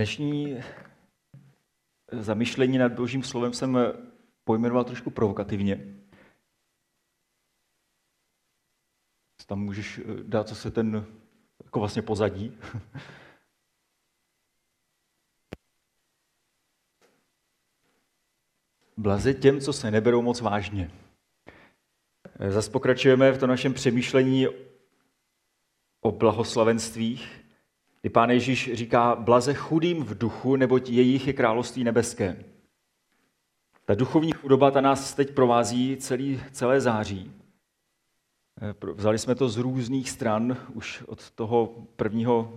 Dnešní zamyšlení nad Božím slovem jsem pojmenoval trošku provokativně. Tam můžeš dát zase ten jako vlastně pozadí. Blaze těm, co se neberou moc vážně. Zase pokračujeme v tom našem přemýšlení o blahoslavenstvích, kdy Pán Ježíš říká, blaze chudým v duchu, neboť jejich je království nebeské. Ta duchovní chudoba, ta nás teď provází celý, celé září. Vzali jsme to z různých stran, už od toho prvního,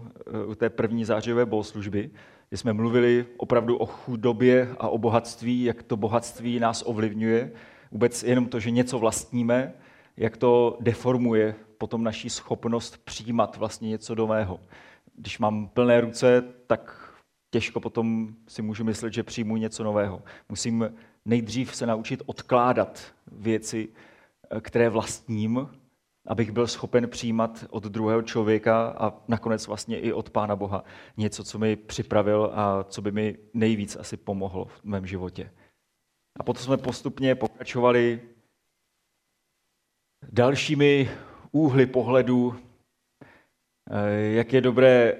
eh, té první zářivé bohoslužby, kdy jsme mluvili opravdu o chudobě a o bohatství, jak to bohatství nás ovlivňuje, vůbec jenom to, že něco vlastníme, jak to deformuje potom naší schopnost přijímat vlastně něco nového. Když mám plné ruce, tak těžko potom si můžu myslet, že přijmu něco nového. Musím nejdřív se naučit odkládat věci, které vlastním, abych byl schopen přijímat od druhého člověka a nakonec vlastně i od Pána Boha něco, co mi připravil a co by mi nejvíc asi pomohlo v mém životě. A potom jsme postupně pokračovali dalšími úhly pohledu, eh, jak je dobré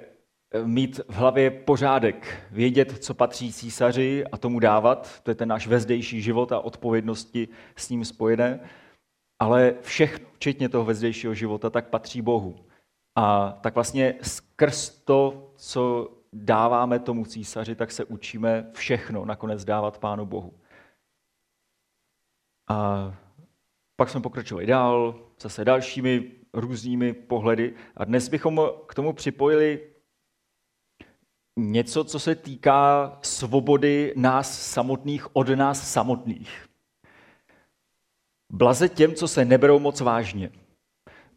eh, mít v hlavě pořádek, vědět, co patří císaři a tomu dávat. To je ten náš vezdejší život a odpovědnosti s ním spojené. Ale všechno, včetně toho vezdejšího života, tak patří Bohu. A tak vlastně skrz to, co dáváme tomu císaři, tak se učíme všechno nakonec dávat Pánu Bohu. A pak jsme pokračovali dál, zase dalšími různými pohledy. A dnes bychom k tomu připojili něco, co se týká svobody nás samotných od nás samotných. Blaze těm, co se neberou moc vážně.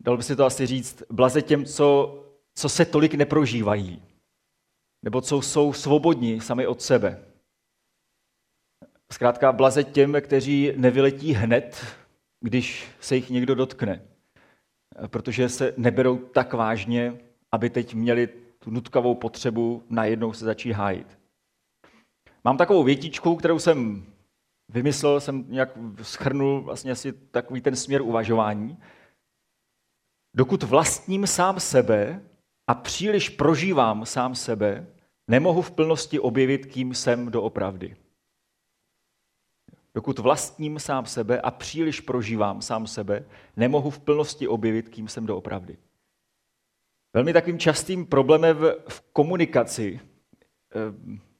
Dal by si to asi říct, blaze těm, co, co se tolik neprožívají. Nebo co jsou svobodní sami od sebe. Zkrátka blaze těm, kteří nevyletí hned, když se jich někdo dotkne. Protože se neberou tak vážně, aby teď měli tu nutkavou potřebu najednou se začít hájit. Mám takovou větičku, kterou jsem vymyslel, jsem nějak schrnul vlastně asi takový ten směr uvažování. Dokud vlastním sám sebe a příliš prožívám sám sebe, nemohu v plnosti objevit, kým jsem doopravdy dokud vlastním sám sebe a příliš prožívám sám sebe, nemohu v plnosti objevit, kým jsem doopravdy. Velmi takovým častým problémem v komunikaci, eh,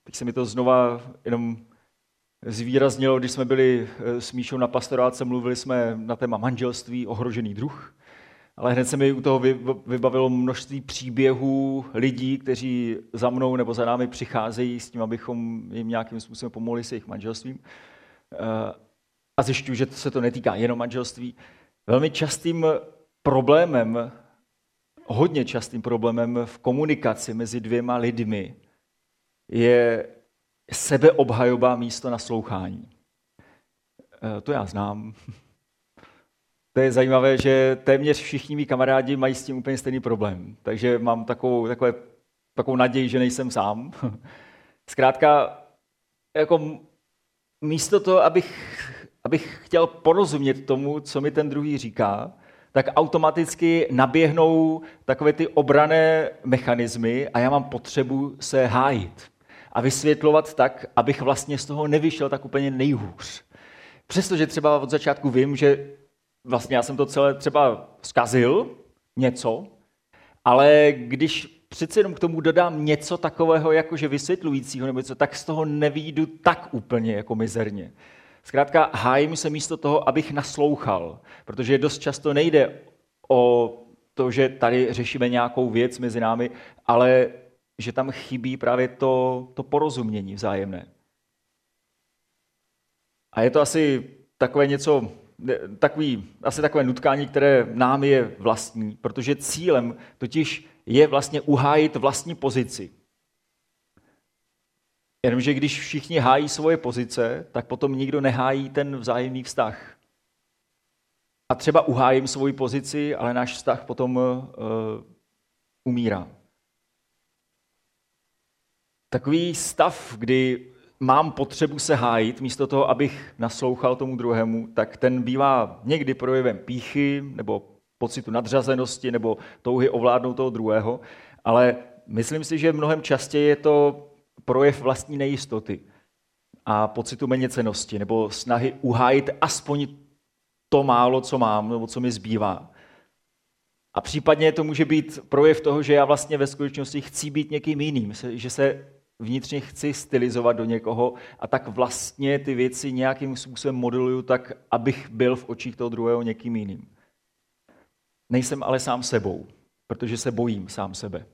teď se mi to znova jenom zvýraznilo, když jsme byli eh, s Míšou na pastoráce, mluvili jsme na téma manželství, ohrožený druh, ale hned se mi u toho vybavilo množství příběhů lidí, kteří za mnou nebo za námi přicházejí s tím, abychom jim nějakým způsobem pomohli s jejich manželstvím. Eh, a zjišťuju, že se to netýká jenom manželství, velmi častým problémem, hodně častým problémem v komunikaci mezi dvěma lidmi je sebeobhajoba místo naslouchání. Eh, to já znám. To je zajímavé, že téměř všichni mý kamarádi mají s tím úplně stejný problém. Takže mám takovou, takové, takovou naději, že nejsem sám. Zkrátka, jako místo toho, abych, abych chtěl porozumět tomu, co mi ten druhý říká, tak automaticky naběhnou takové ty obrané mechanismy a já mám potřebu se hájit a vysvětlovat tak, abych vlastně z toho nevyšel tak úplně nejhůř. Přestože třeba od začátku vím, že vlastně já jsem to celé třeba zkazil, něco, ale když přeci jenom k tomu dodám něco takového, jakože vysvětlujícího nebo něco, tak z toho nevídu tak úplně jako mizerně. Zkrátka hájím se místo toho, abych naslouchal, protože dost často nejde o to, že tady řešíme nějakou věc mezi námi, ale že tam chybí právě to, to porozumění vzájemné. A je to asi takové něco, takový, asi takové nutkání, které nám je vlastní, protože cílem totiž je vlastně uhájit vlastní pozici. Jenomže když všichni hájí svoje pozice, tak potom nikdo nehájí ten vzájemný vztah. A třeba uhájím svoji pozici, ale náš vztah potom uh, umírá. takový stav, kdy mám potřebu se hájit, místo toho, abych naslouchal tomu druhému, tak ten bývá někdy projevem píchy nebo pocitu nadřazenosti nebo touhy ovládnout toho druhého, ale myslím si, že mnohem častěji je to projev vlastní nejistoty a pocitu méněcenosti nebo snahy uhájit aspoň to málo, co mám nebo co mi zbývá. A případně to může být projev toho, že já vlastně ve skutečnosti chci být někým jiným, že se vnitřně chci stylizovat do někoho a tak vlastně ty věci nějakým způsobem modeluju tak, abych byl v očích toho druhého někým jiným. Nejsem ale sám sebou, protože se bojím sám sebe.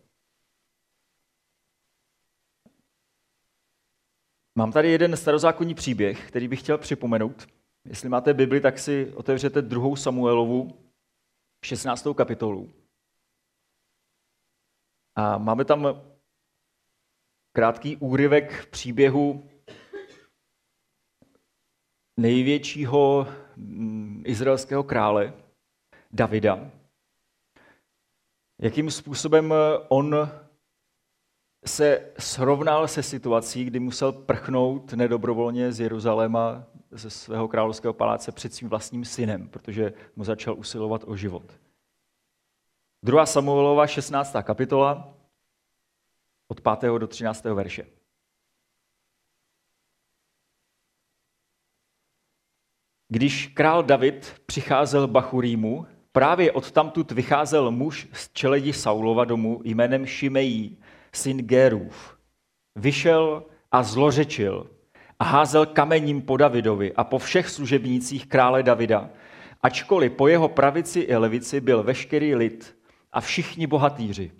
Mám tady jeden starozákonní příběh, který bych chtěl připomenout. Jestli máte Bibli, tak si otevřete druhou Samuelovu, 16. kapitolu. A máme tam krátký úryvek příběhu největšího mm, izraelského krále, Davida. Jakým způsobem on se srovnal se situací, kdy musel prchnout nedobrovolně z Jeruzaléma, ze svého královského paláce před svým vlastním synem, protože mu začal usilovat o život. 2. Samuelova 16. kapitola od 5. do 13. verše. Když král David přicházel Bachurímu, právě od tamtud vycházel muž z čeledi Saulova domu jménem Šimejí, syn Gerův. Vyšel a zlořečil a házel kamením po Davidovi a po všech služebnících krále Davida, ačkoliv po jeho pravici i levici byl veškerý lid a všichni bohatýři.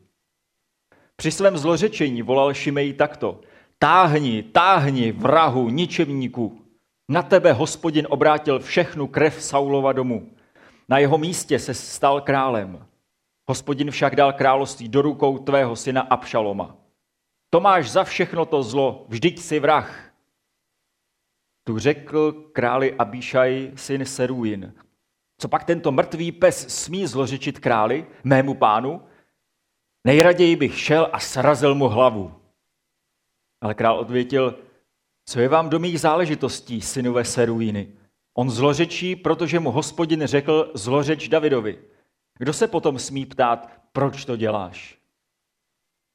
Při svém zlořečení volal Šimej takto. Táhni, táhni, vrahu, ničemníku. Na tebe hospodin obrátil všechnu krev Saulova domu. Na jeho místě se stal králem. Hospodin však dal království do rukou tvého syna Abšaloma. To máš za všechno to zlo, vždyť si vrah. Tu řekl králi Abíšaj, syn Seruin. Co pak tento mrtvý pes smí zlořečit králi, mému pánu? Nejraději bych šel a srazil mu hlavu. Ale král odvětil, co je vám do mých záležitostí, synové Seruíny? On zlořečí, protože mu hospodin řekl zlořeč Davidovi. Kdo se potom smí ptát, proč to děláš?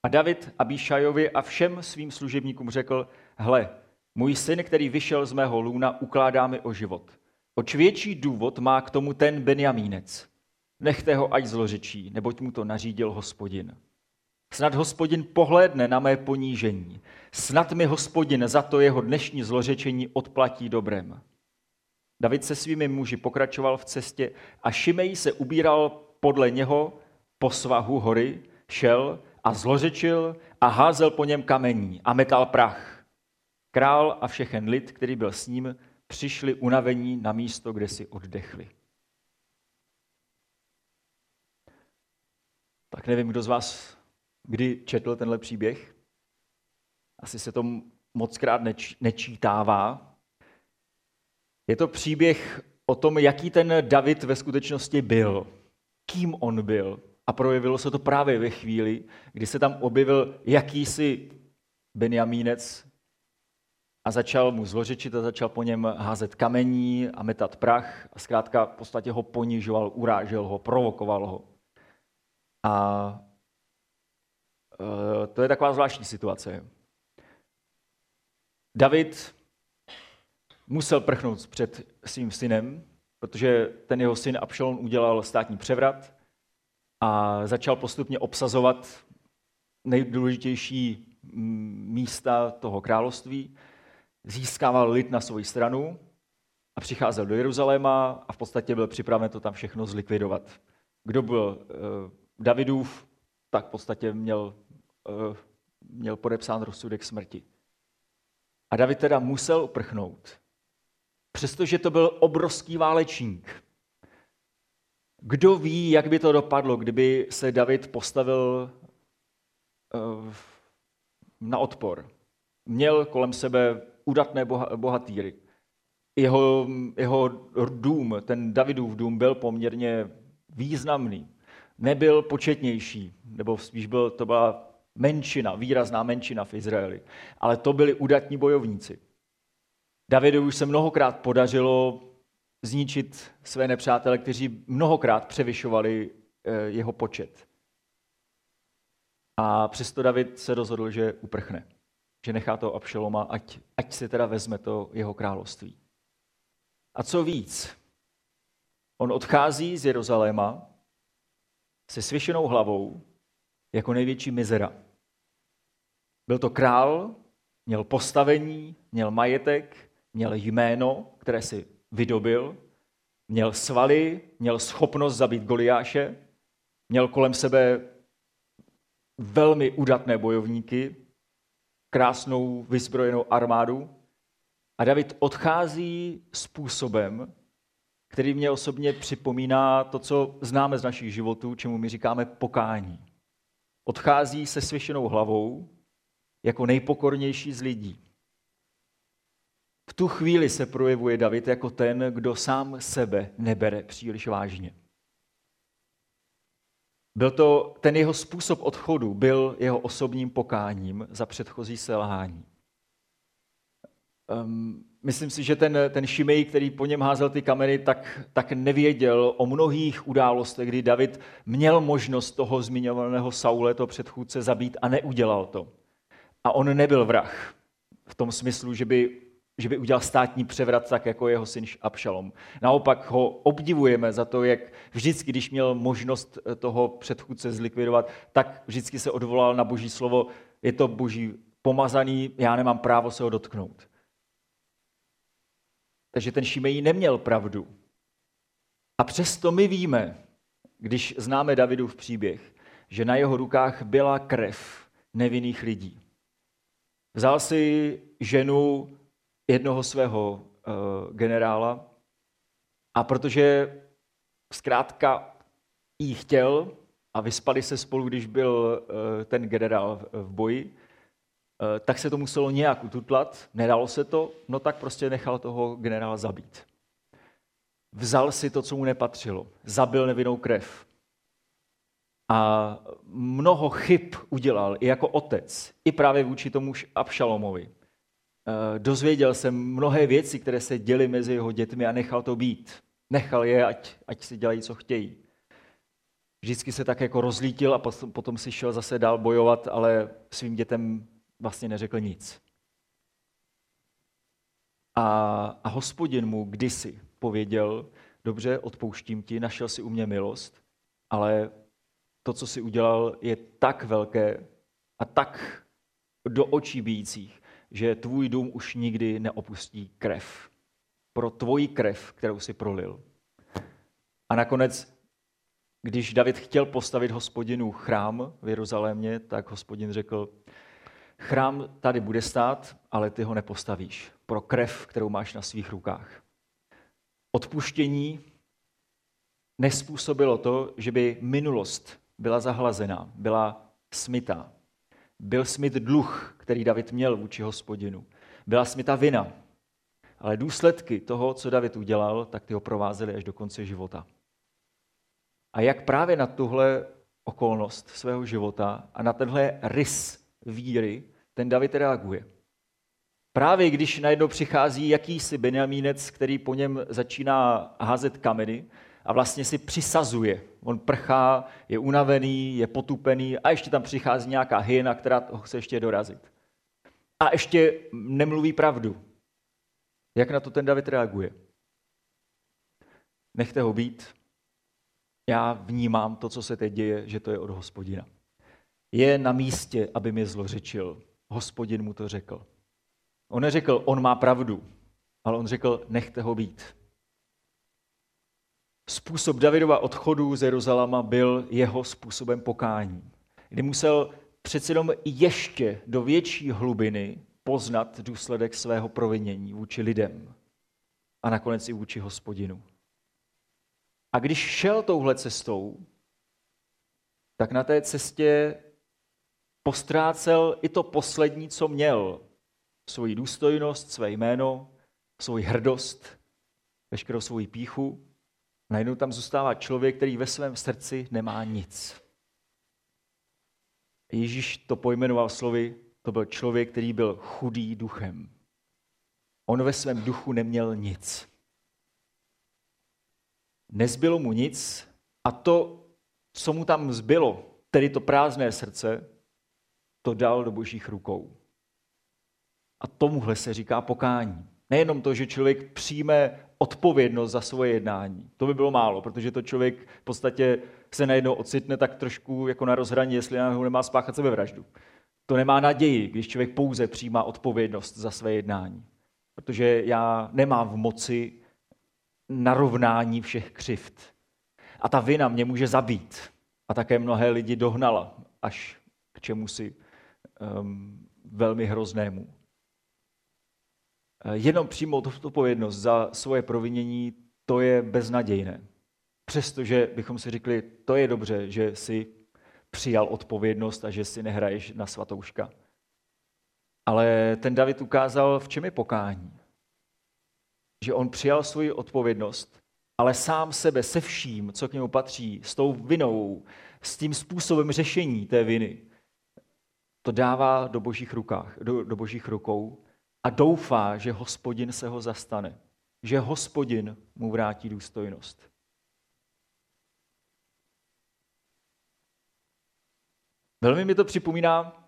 A David Abíšajovi a všem svým služebníkům řekl, hle, můj syn, který vyšel z mého lůna, ukládá mi o život. Oč větší důvod má k tomu ten Benjamínec. Nechte ho, ať zlořečí, neboť mu to nařídil hospodin. Snad hospodin pohlédne na mé ponížení. Snad mi hospodin za to jeho dnešní zlořečení odplatí dobrem. David se svými muži pokračoval v cestě a Šimej se ubíral podle něho po svahu hory, šel a zlořečil a házel po něm kamení a metal prach. Král a všechen lid, který byl s ním, přišli unavení na místo, kde si oddechli. Tak nevím, kdo z vás kdy četl tenhle příběh. Asi se to moc krát neč, nečítává. Je to příběh o tom, jaký ten David ve skutečnosti byl, kým on byl. A projevilo se to právě ve chvíli, kdy se tam objevil jakýsi Benjamínec a začal mu zlořečit a začal po něm házet kamení a metat prach a zkrátka v podstatě ho ponižoval, urážel ho, provokoval ho. A e, to je taková zvláštní situace. David musel prchnout před svým synem, protože ten jeho syn Abšalon udělal státní převrat a začal postupně obsazovat nejdůležitější místa toho království, získával lid na svoji stranu a přicházel do Jeruzaléma a v podstatě byl připraven to tam všechno zlikvidovat. Kdo byl uh, Davidův, tak v podstatě měl, uh, měl podepsán rozsudek smrti. A David teda musel uprchnout, přestože to byl obrovský válečník. Kdo ví, jak by to dopadlo, kdyby se David postavil uh, na odpor. Měl kolem sebe udatné bohatýry. Jeho, jeho dům, ten Davidův dům, byl poměrně významný. Nebyl početnější, nebo spíš byl, to byla menšina, výrazná menšina v Izraeli. Ale to byli udatní bojovníci. Davidu už se mnohokrát podařilo zničit své nepřátele, kteří mnohokrát převyšovali eh, jeho počet. A přesto David se rozhodl, že uprchne. Že nechá to Abšaloma, ať, ať se teda vezme to jeho království. A co víc, on odchází z Jeruzaléma se svěšenou hlavou jako největší mizera. Byl to král, měl postavení, měl majetek, měl jméno, které si vydobil, měl svaly, měl schopnost zabít Goliáše, měl kolem sebe velmi udatné bojovníky, krásnou vyzbrojenou armádu. A David odchází způsobem, který mě osobně připomíná to, co známe z našich životů, čemu my říkáme pokání. Odchází se svěšenou hlavou jako nejpokornější z lidí. V tu chvíli se projevuje David jako ten, kdo sám sebe nebere příliš vážně. Byl to, ten jeho způsob odchodu byl jeho osobním pokáním za předchozí selhání. Um, myslím si, že ten, ten Šimej, který po něm házel ty kameny, tak, tak nevěděl o mnohých událostech, kdy David měl možnost toho zmiňovaného Saule, toho předchůdce, zabít a neudělal to. A on nebyl vrah v tom smyslu, že by že by udělal státní převrat tak jako jeho syn Abšalom. Naopak ho obdivujeme za to, jak vždycky, když měl možnost eh, toho předchůdce zlikvidovat, tak vždycky se odvolal na boží slovo, je to boží pomazaný, já nemám právo se ho dotknout. Takže ten Šimej neměl pravdu. A přesto my víme, když známe Davidův příběh, že na jeho rukách byla krev nevinných lidí. Vzal si ženu jednoho svého uh, generála a protože zkrátka jí chtěl a vyspali se spolu, když byl uh, ten generál v boji, uh, tak se to muselo nějak ututlat, nedalo se to, no tak prostě nechal toho generála zabít. Vzal si to, co mu nepatřilo, zabil nevinnou krev. A mnoho chyb udělal i jako otec, i právě vůči tomu Abšalomovi. Eh, dozvěděl jsem mnohé věci, které se děly mezi jeho dětmi a nechal to být. Nechal je, ať, ať si dělají, co chtějí. Vždycky se tak jako rozlítil a potom si šel zase dál bojovat, ale svým dětem vlastně neřekl nic. A, a hospodin mu kdysi pověděl, dobře, odpouštím ti, našel si u mě milost, ale to, co si udělal, je tak velké a tak do očí bíjících, že tvůj dům už nikdy neopustí krev. Pro tvoji krev, kterou si prolil. A nakonec, když David chtěl postavit hospodinu chrám v Jeruzalémě, tak hospodin řekl, chrám tady bude stát, ale ty ho nepostavíš pro krev, kterou máš na svých rukách. Odpuštění nespůsobilo to, že by minulost byla zahlazená, byla smytá. Byl smyt dluh, který David měl vůči hospodinu. Byla smyta vina. Ale důsledky toho, co David udělal, tak ty ho provázely až do konce života. A jak právě na tuhle okolnost svého života a na tenhle rys víry ten David reaguje. Právě když najednou přichází jakýsi Benjamínec, který po něm začíná házet kameny, a vlastně si přisazuje. On prchá, je unavený, je potupený a ještě tam přichází nějaká hyena, která ho chce ještě dorazit. A ještě nemluví pravdu. Jak na to ten David reaguje? Nechte ho být. Já vnímám to, co se teď děje, že to je od hospodina. Je na místě, aby mi zlořečil. Hospodin mu to řekl. On neřekl, on má pravdu, ale on řekl, nechte ho být. Způsob Davidova odchodu z Jeruzaléma byl jeho způsobem pokání, kdy musel přece jenom ještě do větší hlubiny poznat důsledek svého provinění vůči lidem a nakonec i vůči hospodinu. A když šel touhle cestou, tak na té cestě postrácel i to poslední, co měl. Svoji důstojnost, své jméno, svoji hrdost, veškerou svoji píchu Najednou tam zůstává člověk, který ve svém srdci nemá nic. Ježíš to pojmenoval slovy, to byl člověk, který byl chudý duchem. On ve svém duchu neměl nic. Nezbylo mu nic a to, co mu tam zbylo, tedy to prázdné srdce, to dal do božích rukou. A tomuhle se říká pokání. Nejenom to, že člověk přijme odpovědnost za svoje jednání. To by bylo málo, protože to člověk v podstatě se najednou ocitne tak trošku jako na rozhraní, jestli náhodou nemá spáchat sebevraždu. To nemá naději, když člověk pouze přijímá odpovědnost za své jednání. Protože já nemám v moci narovnání všech křivt. A ta vina mě může zabít. A také mnohé lidi dohnala až k čemu si um, velmi hroznému. Eh, jenom přijmout odpovědnost za svoje provinění, to je beznadějné. Přestože bychom si řekli, to je dobře, že si přijal odpovědnost a že si nehraješ na svatouška. Ale ten David ukázal, v čem je pokání. Že on přijal svoji odpovědnost, ale sám sebe se vším, co k němu patří, s tou vinou, s tím způsobem řešení té viny, to dává do božích, rukách, do, do božích rukou a doufá, že hospodin se ho zastane, že hospodin mu vrátí důstojnost. Velmi mi to připomíná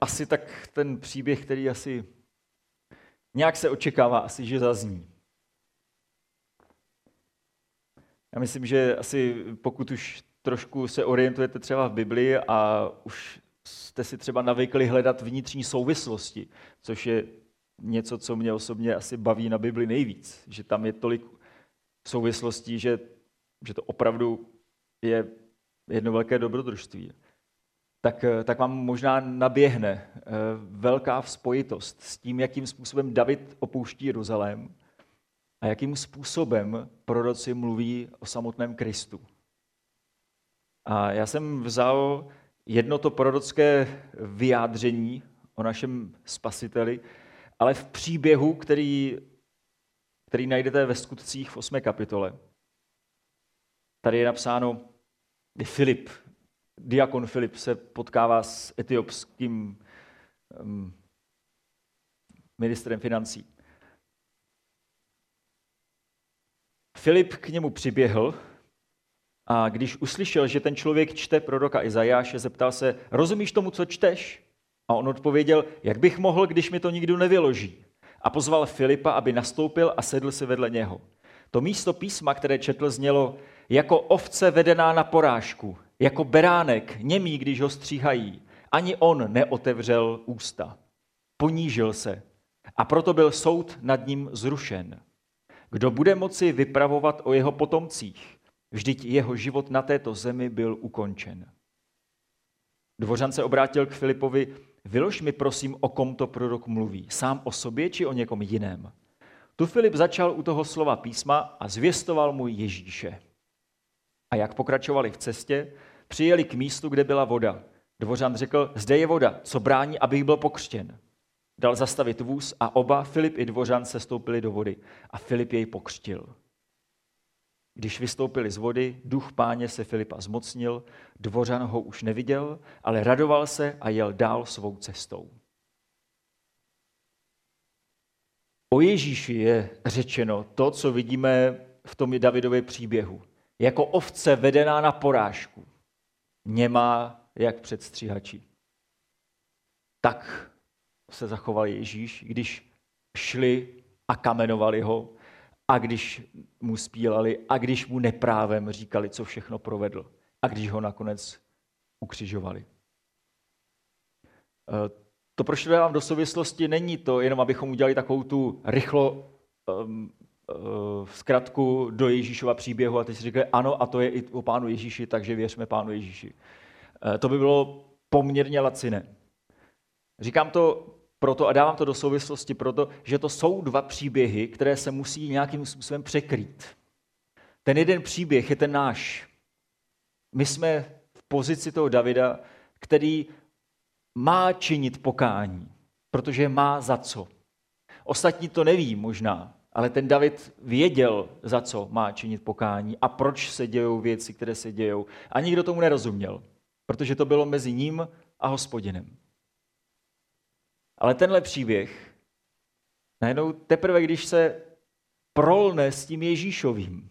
asi tak ten příběh, který asi nějak se očekává, asi že zazní. Já myslím, že asi pokud už trošku se orientujete třeba v Biblii a už jste si třeba navykli hledat vnitřní souvislosti, což je něco, co mě osobně asi baví na Bibli nejvíc, že tam je tolik souvislostí, že, že to opravdu je jedno velké dobrodružství. Tak, tak vám možná naběhne eh, velká spojitost s tím, jakým způsobem David opouští Jeruzalém a jakým způsobem proroci mluví o samotném Kristu. A já jsem vzal jedno to prorocké vyjádření o našem spasiteli, ale v příběhu, který, který najdete ve skutcích v 8. kapitole. Tady je napsáno, kdy Filip, diakon Filip se potkává s etiopským um, ministrem financí. Filip k němu přiběhl a když uslyšel, že ten člověk čte proroka Izajáše, zeptal se, rozumíš tomu, co čteš? A on odpověděl, jak bych mohl, když mi to nikdo nevyloží. A pozval Filipa, aby nastoupil a sedl si vedle něho. To místo písma, které četl, znělo, jako ovce vedená na porážku, jako beránek, němý, když ho stříhají. Ani on neotevřel ústa. Ponížil se a proto byl soud nad ním zrušen. Kdo bude moci vypravovat o jeho potomcích? Vždyť jeho život na této zemi byl ukončen. Dvořan se obrátil k Filipovi, vylož mi prosím, o kom to prorok mluví, sám o sobě či o někom jiném. Tu Filip začal u toho slova písma a zvěstoval mu Ježíše. A jak pokračovali v cestě, přijeli k místu, kde byla voda. Dvořan řekl, zde je voda, co brání, abych byl pokřtěn. Dal zastavit vůz a oba, Filip i Dvořan, se stoupili do vody a Filip jej pokřtil. Když vystoupili z vody, duch páně se Filipa zmocnil, dvořan ho už neviděl, ale radoval se a jel dál svou cestou. O Ježíši je řečeno to, co vidíme v tom Davidově příběhu. Jako ovce vedená na porážku. Nemá jak předstříhači. Tak se zachoval Ježíš, když šli a kamenovali ho, a když mu spílali a když mu neprávem říkali, co všechno provedl a když ho nakonec ukřižovali. Eh, to, proč to dávám do souvislosti, není to jenom, abychom udělali takovou tu rychlo um, uh, zkratku do Ježíšova příběhu a teď si říkali, ano, a to je i o pánu Ježíši, takže věřme pánu Ježíši. Uh, to by bylo poměrně laciné. Říkám to proto a dávám to do souvislosti proto, že to jsou dva příběhy, které se musí nějakým způsobem překrýt. Ten jeden příběh je ten náš. My jsme v pozici toho Davida, který má činit pokání, protože má za co. Ostatní to neví možná, Ale ten David věděl, za co má činit pokání a proč se dějou věci, které se dějou. A nikdo tomu nerozuměl, protože to bylo mezi ním a hospodinem. Ale tenhle příběh, najednou teprve, když se prolne s tím Ježíšovým,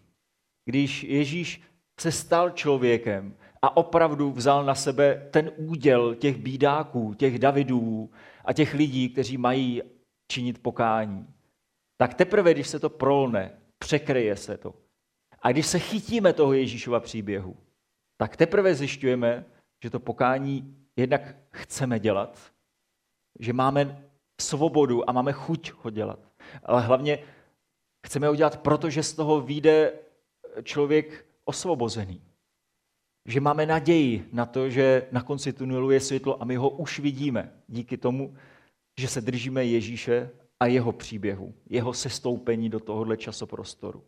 když Ježíš se stal člověkem a opravdu vzal na sebe ten úděl těch bídáků, těch Davidů a těch lidí, kteří mají činit pokání, tak teprve, když se to prolne, překryje se to. A když se chytíme toho Ježíšova příběhu, tak teprve zjišťujeme, že to pokání jednak chceme dělat, že máme svobodu a máme chuť ho dělat. Ale hlavně chceme ho dělat, protože z toho vyjde člověk osvobozený. Že máme naději na to, že na konci tunelu je světlo a my ho už vidíme díky tomu, že se držíme Ježíše a jeho příběhu, jeho sestoupení do tohohle časoprostoru.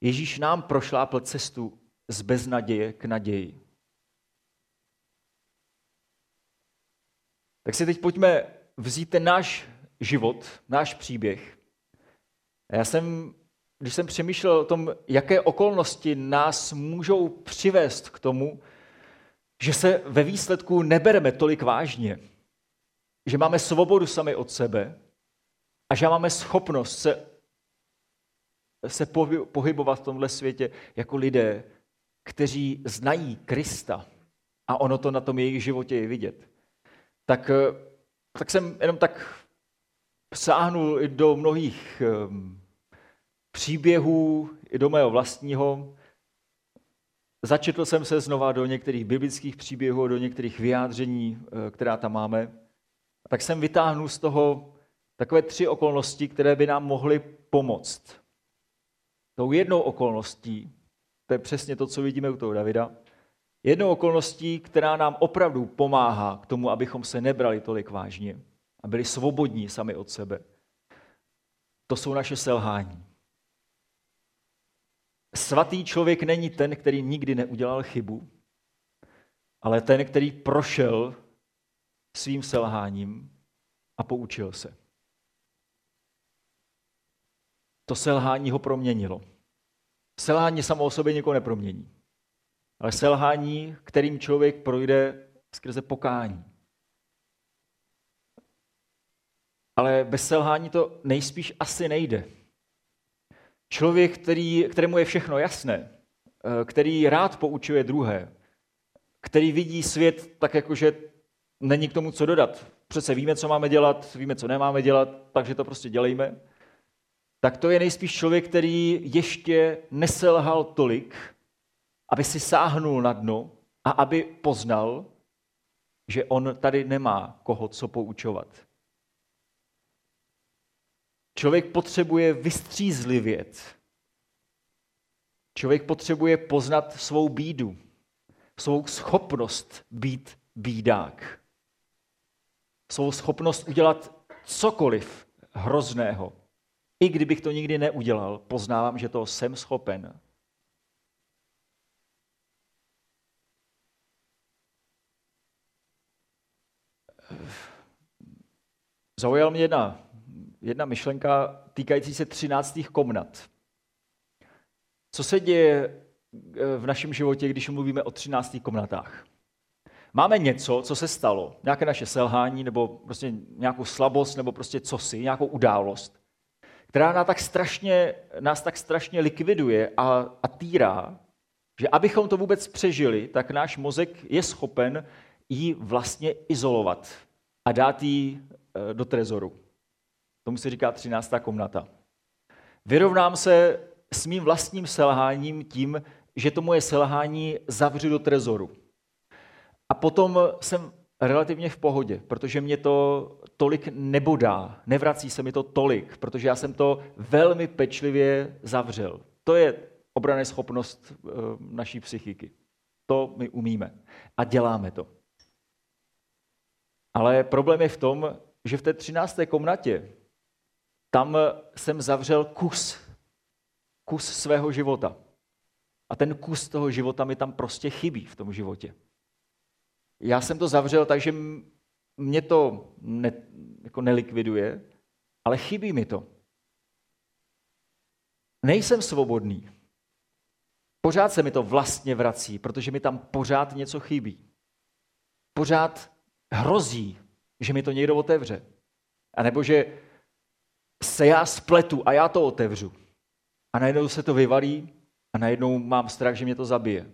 Ježíš nám prošlápl cestu z beznaděje k naději. Tak si teď pojďme vzít ten náš život, náš příběh. Já jsem, když jsem přemýšlel o tom, jaké okolnosti nás můžou přivést k tomu, že se ve výsledku nebereme tolik vážně, že máme svobodu sami od sebe a že máme schopnost se, se pohybovat v tomhle světě jako lidé, kteří znají Krista a ono to na tom jejich životě je vidět, tak, tak jsem jenom tak sáhnul i do mnohých um, příběhů, i do mého vlastního. Začetl jsem se znova do některých biblických příběhů, do některých vyjádření, eh, která tam máme tak jsem vytáhnul z toho takové tři okolnosti, které by nám mohly pomoct. Tou jednou okolností, to je přesně to, co vidíme u toho Davida, jednou okolností, která nám opravdu pomáhá k tomu, abychom se nebrali tolik vážně a byli svobodní sami od sebe, to jsou naše selhání. Svatý člověk není ten, který nikdy neudělal chybu, ale ten, který prošel svým selháním a poučil se. To selhání ho proměnilo. Selhání samo o sobě nikoho nepromění. Ale selhání, kterým člověk projde skrze pokání. Ale bez selhání to nejspíš asi nejde. Člověk, který, kterému je všechno jasné, eh, který rád poučuje druhé, který vidí svět tak, jako že není k tomu co dodat. Přece víme, co máme dělat, víme, co nemáme dělat, takže to prostě dělejme. Tak to je nejspíš člověk, který ještě neselhal tolik, aby si sáhnul na dno a aby poznal, že on tady nemá koho co poučovat. Člověk potřebuje vystřízlivět. Člověk potřebuje poznat svou bídu, svou schopnost být bídák svou schopnost udělat cokoliv hrozného. I kdybych to nikdy neudělal, poznávám, že to jsem schopen. Zaujala mě jedna, jedna myšlenka týkající se třináctých komnat. Co se děje v našem životě, když mluvíme o třináctých komnatách? Máme něco, co se stalo, nějaké naše selhání, nebo prostě nějakou slabost, nebo prostě cosi, nějakou událost, která nás tak strašně, nás tak strašně likviduje a, a týrá, že abychom to vůbec přežili, tak náš mozek je schopen ji vlastně izolovat a dát ji e, do trezoru. Tomu se říká 13. komnata. Vyrovnám se s mým vlastním selháním tím, že to moje selhání zavřu do trezoru. A potom jsem relativně v pohodě, protože mě to tolik nebodá, nevrací se mi to tolik, protože já jsem to velmi pečlivě zavřel. To je obrané schopnost eh, naší psychiky. To my umíme a děláme to. Ale problém je v tom, že v té třinácté komnatě tam jsem zavřel kus, kus svého života. A ten kus toho života mi tam prostě chybí v tom životě já jsem to zavřel, takže mě to ne, jako nelikviduje, ale chybí mi to. nejsem svobodný. Pořád se mi to vlastně vrací, protože mi tam pořád něco chybí. Pořád hrozí, že mi to někdo otevře. A nebo že se já spletu a já to otevřu. A najednou se to vyvalí a najednou mám strach, že mě to zabije.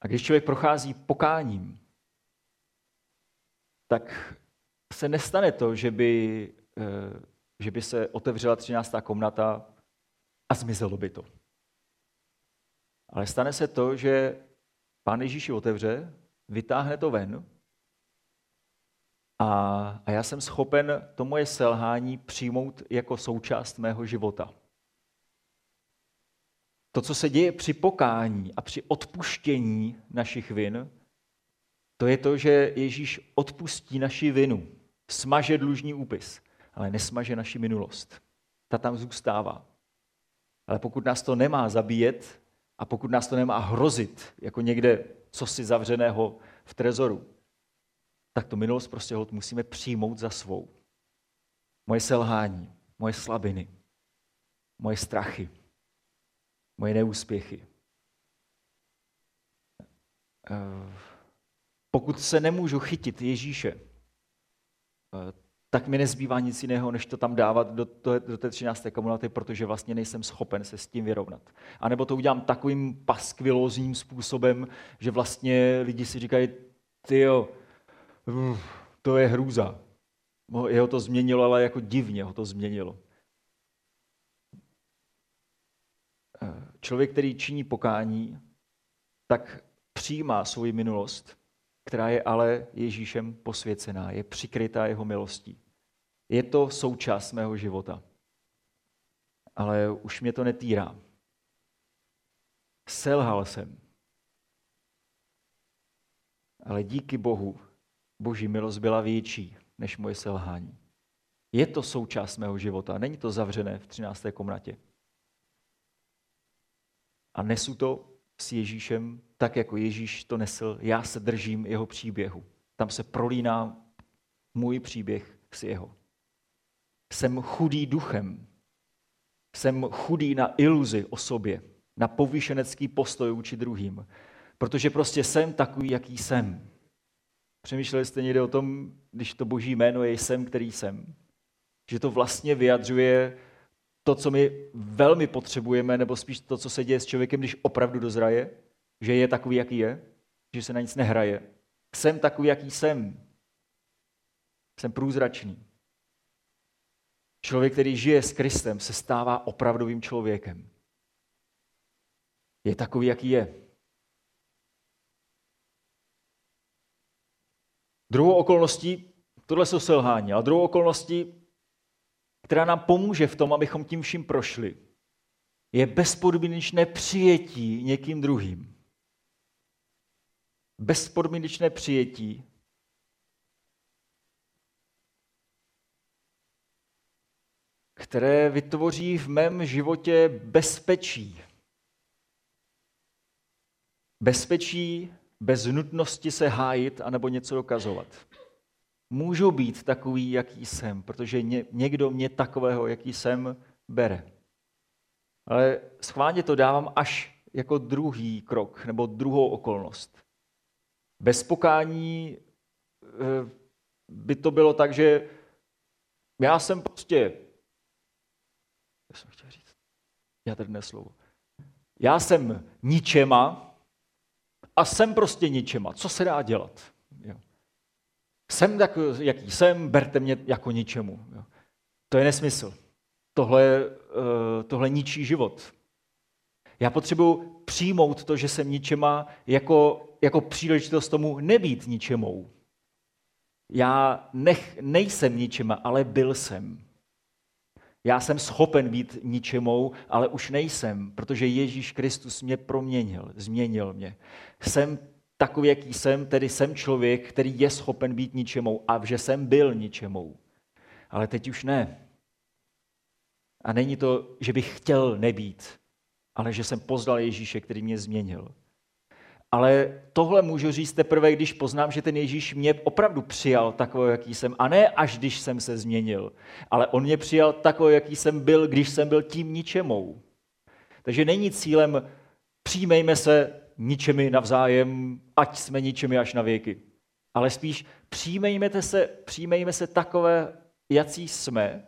A když člověk prochází pokáním, tak se nestane to, že by, eh, že by se otevřela 13. komnata a zmizelo by to. Ale stane se to, že Pán Ježíš otevře, vytáhne to ven a, a já jsem schopen to moje selhání přijmout jako součást mého života. To, co se děje při pokání a při odpuštění našich vin, to je to, že Ježíš odpustí naši vinu, smaže dlužní úpis, ale nesmaže naši minulost. Ta tam zůstává. Ale pokud nás to nemá zabíjet a pokud nás to nemá hrozit, jako někde cosi zavřeného v trezoru, tak to minulost prostě hod musíme přijmout za svou. Moje selhání, moje slabiny, moje strachy, moje neúspěchy. Eh, pokud se nemůžu chytit Ježíše, eh, tak mi nezbývá nic jiného, než to tam dávat do, to, do té 13. komunity, protože vlastně nejsem schopen se s tím vyrovnat. A nebo to udělám takovým paskvilózním způsobem, že vlastně lidi si říkají, ty jo, to je hrůza. Jeho to změnilo, ale jako divně ho to změnilo. Člověk, který činí pokání, tak přijímá svoji minulost, která je ale Ježíšem posvěcená, je přikrytá jeho milostí. Je to součást mého života. Ale už mě to netýrá. Selhal jsem. Ale díky Bohu boží milost byla větší než moje selhání. Je to součást mého života, není to zavřené v 13. komnatě. A nesu to s Ježíšem tak, jako Ježíš to nesl. Já se držím jeho příběhu. Tam se prolíná můj příběh s jeho. Jsem chudý duchem. Jsem chudý na iluzi o sobě, na povýšenecký postoj vůči druhým. Protože prostě jsem takový, jaký jsem. Přemýšleli jste někdy o tom, když to boží jméno je jsem, který jsem? Že to vlastně vyjadřuje to, co my velmi potřebujeme, nebo spíš to, co se děje s člověkem, když opravdu dozraje, že je takový, jaký je, že se na nic nehraje. Jsem takový, jaký jsem. Jsem průzračný. Člověk, který žije s Kristem, se stává opravdovým člověkem. Je takový, jaký je. Druhou okolností, tohle jsou selhání, a druhou okolností, která nám pomůže v tom, abychom tím vším prošli, je bezpodmínečné přijetí někým druhým. Bezpodmínečné přijetí které vytvoří v mém životě bezpečí. Bezpečí bez nutnosti se hájit anebo něco dokazovat. Můžu být takový, jaký jsem, protože někdo mě takového, jaký jsem, bere. Ale schválně to dávám až jako druhý krok nebo druhou okolnost. Bez pokání eh, by to bylo tak, že já jsem prostě, já jsem chtěl říct, tady slovo. Já jsem ničema, a jsem prostě ničema. Co se dá dělat? Jo. Jsem tak, jaký jsem, berte mě jako ničemu. Jo. To je nesmysl. Tohle, uh, tohle ničí život. Já potřebuji přijmout to, že jsem ničema, jako, jako příležitost tomu nebýt ničemou. Já nech, nejsem ničema, ale byl jsem. Já jsem schopen být ničemou, ale už nejsem, protože Ježíš Kristus mě proměnil, změnil mě. Jsem takový, jaký jsem, tedy jsem člověk, který je schopen být ničemou a že jsem byl ničemou. Ale teď už ne. A není to, že bych chtěl nebýt, ale že jsem poznal Ježíše, který mě změnil. Ale tohle můžu říct teprve, když poznám, že ten Ježíš mě opravdu přijal takový, jaký jsem. A ne až když jsem se změnil. Ale on mě přijal takový, jaký jsem byl, když jsem byl tím ničemou. Takže není cílem přijmejme se ničemi navzájem, ať jsme ničemi až na věky. Ale spíš přijmejme se, přijmejme se takové, jací jsme,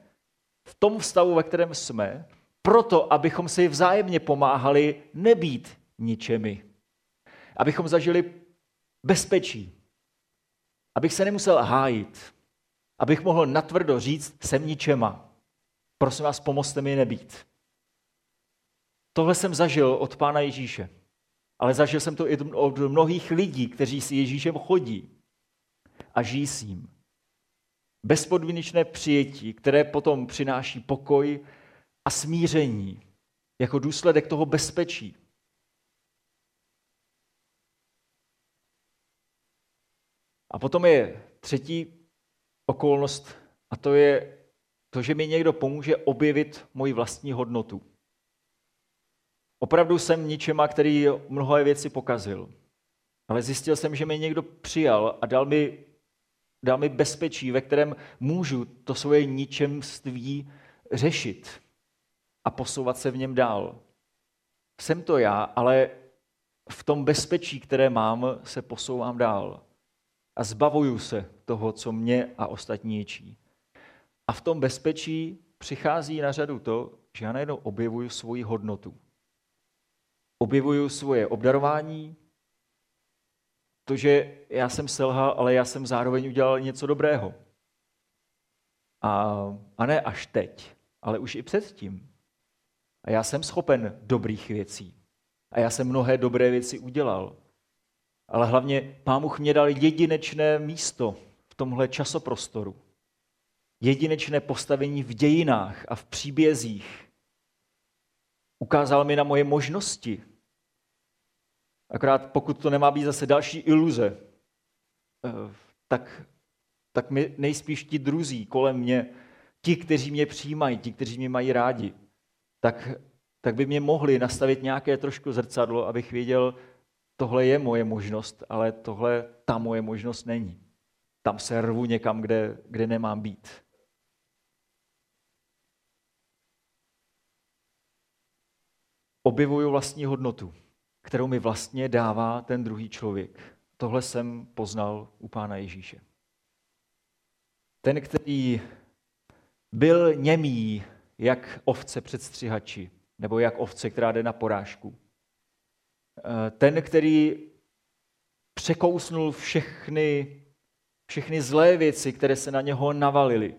v tom stavu, ve kterém jsme, proto, abychom si vzájemně pomáhali nebýt ničemi. Abychom zažili bezpečí. Abych se nemusel hájit. Abych mohl natvrdo říct, jsem ničema. Prosím vás, pomozte mi nebýt. Tohle jsem zažil od Pána Ježíše. Ale zažil jsem to i od mnohých lidí, kteří si Ježíšem chodí a žijí s ním. Bezpodmínečné přijetí, které potom přináší pokoj a smíření jako důsledek toho bezpečí. A potom je třetí okolnost, a to je to, že mi někdo pomůže objevit moji vlastní hodnotu. Opravdu jsem ničema, který mnohé věci pokazil. Ale zjistil jsem, že mě někdo přijal a dal mi, dal mi bezpečí, ve kterém můžu to svoje ničemství řešit a posouvat se v něm dál. Jsem to já, ale v tom bezpečí, které mám, se posouvám dál. A zbavuju se toho, co mě a ostatní ničí. A v tom bezpečí přichází na řadu to, že já najednou objevuju svoji hodnotu objevuju svoje obdarování, to, že já jsem selhal, ale já jsem zároveň udělal něco dobrého. A, a ne až teď, ale už i předtím. A já jsem schopen dobrých věcí. A já jsem mnohé dobré věci udělal. Ale hlavně Pán Bůh mě dal jedinečné místo v tomhle časoprostoru. Jedinečné postavení v dějinách a v příbězích, Ukázal mi na moje možnosti. Akorát pokud to nemá být zase další iluze, eh, tak, tak mi nejspíš ti druzí kolem mě, ti, kteří mě přijímají, ti, kteří mě mají rádi, tak, tak by mě mohli nastavit nějaké trošku zrcadlo, abych věděl, tohle je moje možnost, ale tohle ta moje možnost není. Tam se rvu někam, kde, kde nemám být. objevuju vlastní hodnotu, kterou mi vlastně dává ten druhý člověk. Tohle jsem poznal u Pána Ježíše. Ten, který byl němý, jak ovce před střihači, nebo jak ovce, která jde na porážku. Eh, ten, který překousnul všechny, všechny zlé věci, které se na něho navalily.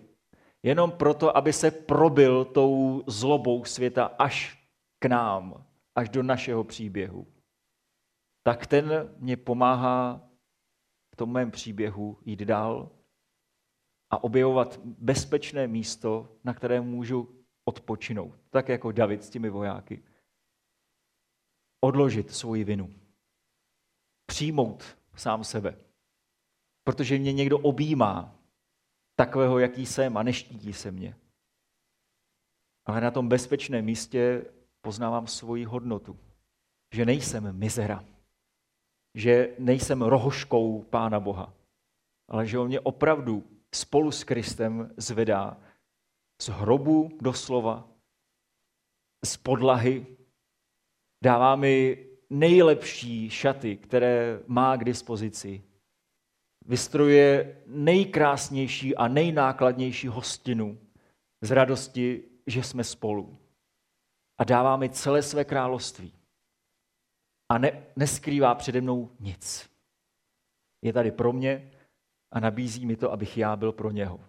Jenom proto, aby se probil tou zlobou světa až k nám, až do našeho příběhu, tak ten mě pomáhá v tom mém příběhu jít dál a objevovat bezpečné místo, na které můžu odpočinout, tak jako David s těmi vojáky. Odložit svoji vinu. Přijmout sám sebe. Protože mě někdo objímá takového, jaký jsem a neštítí se mě. Ale na tom bezpečném místě poznávám svoji hodnotu. Že nejsem mizera. Že nejsem rohoškou Pána Boha. Ale že on mě opravdu spolu s Kristem zvedá z hrobu doslova, z podlahy, dává mi nejlepší šaty, které má k dispozici. Vystrojuje nejkrásnější a nejnákladnější hostinu z radosti, že jsme spolu a dává mi celé své království. A ne, neskrývá přede mnou nic. Je tady pro mě a nabízí mi to, abych já byl pro něho.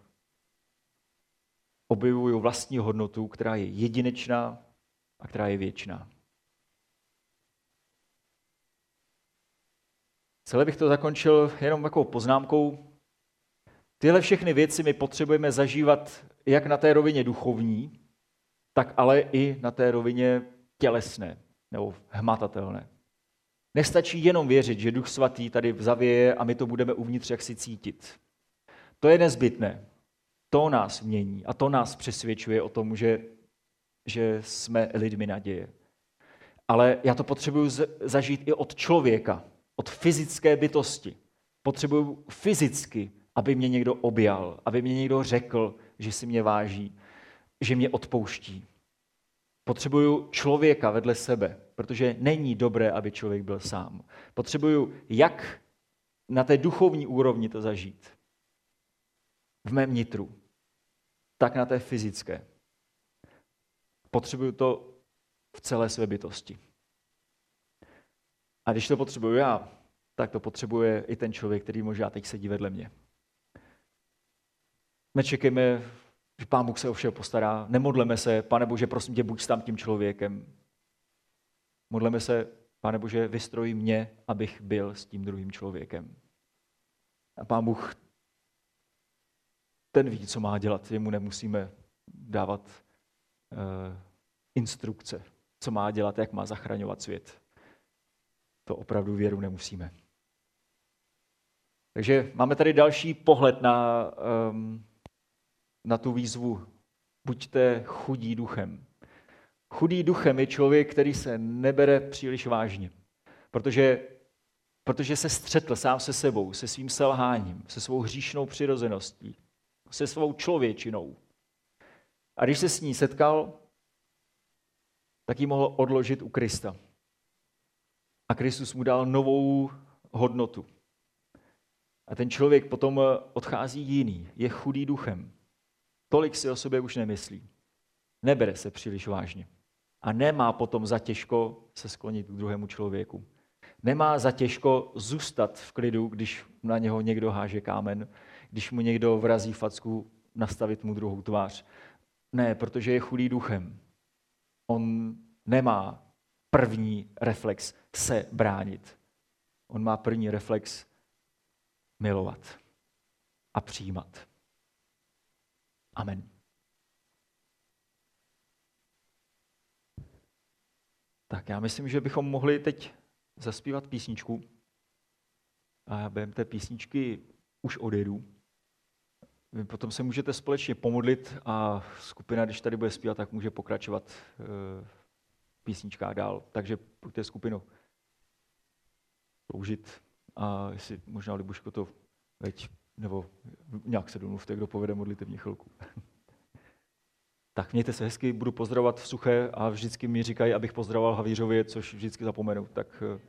Objevuju vlastní hodnotu, která je jedinečná a která je věčná. Celé bych to zakončil jenom takovou poznámkou. Tyhle všechny věci my potřebujeme zažívat jak na té rovině duchovní, tak ale i na té rovině tělesné nebo hmatatelné. Nestačí jenom věřit, že Duch Svatý tady zavěje a my to budeme uvnitř jak si cítit. To je nezbytné. To nás mění a to nás přesvědčuje o tom, že, že jsme lidmi naděje. Ale já to potřebuji zažít i od člověka, od fyzické bytosti. Potřebuju fyzicky, aby mě někdo objal, aby mě někdo řekl, že si mě váží, že mě odpouští. Potřebuju člověka vedle sebe, protože není dobré, aby člověk byl sám. Potřebuju jak na té duchovní úrovni to zažít, v mém nitru, tak na té fyzické. Potřebuju to v celé své bytosti. A když to potřebuju já, tak to potřebuje i ten člověk, který možná teď sedí vedle mě. Nečekejme, že Pán Bůh se o všeho postará. Nemodleme se, pane Bože, prosím tě, buď tam tím člověkem. Modleme se, pane Bože, vystroj mě, abych byl s tím druhým člověkem. A Pán Bůh, ten ví, co má dělat. Jemu nemusíme dávat uh, instrukce, co má dělat, jak má zachraňovat svět. To opravdu věru nemusíme. Takže máme tady další pohled na, um, na tu výzvu. Buďte chudí duchem. Chudý duchem je člověk, který se nebere příliš vážně, protože, protože se střetl sám se sebou, se svým selháním, se svou hříšnou přirozeností, se svou člověčinou. A když se s ní setkal, tak ji mohl odložit u Krista. A Kristus mu dal novou hodnotu. A ten člověk potom odchází jiný, je chudý duchem. Tolik si o sobě už nemyslí. Nebere se příliš vážně. A nemá potom za těžko se sklonit k druhému člověku. Nemá za těžko zůstat v klidu, když na něho někdo háže kámen, když mu někdo vrazí facku, nastavit mu druhou tvář. Ne, protože je chudý duchem. On nemá první reflex se bránit. On má první reflex milovat a přijímat. Amen. Tak já myslím, že bychom mohli teď zaspívat písničku. A já během té písničky už odjedu. Vy potom se můžete společně pomodlit a skupina, když tady bude zpívat, tak může pokračovat eh, písničkách dál. Takže pojďte skupinu použít a jestli možná Libuško to veď, nebo nějak se domluvte, kdo povede modlitevní chvilku. tak mějte se hezky, budu pozdravovat v suché a vždycky mi říkají, abych pozdravoval Havířově, což vždycky zapomenu. Tak eh,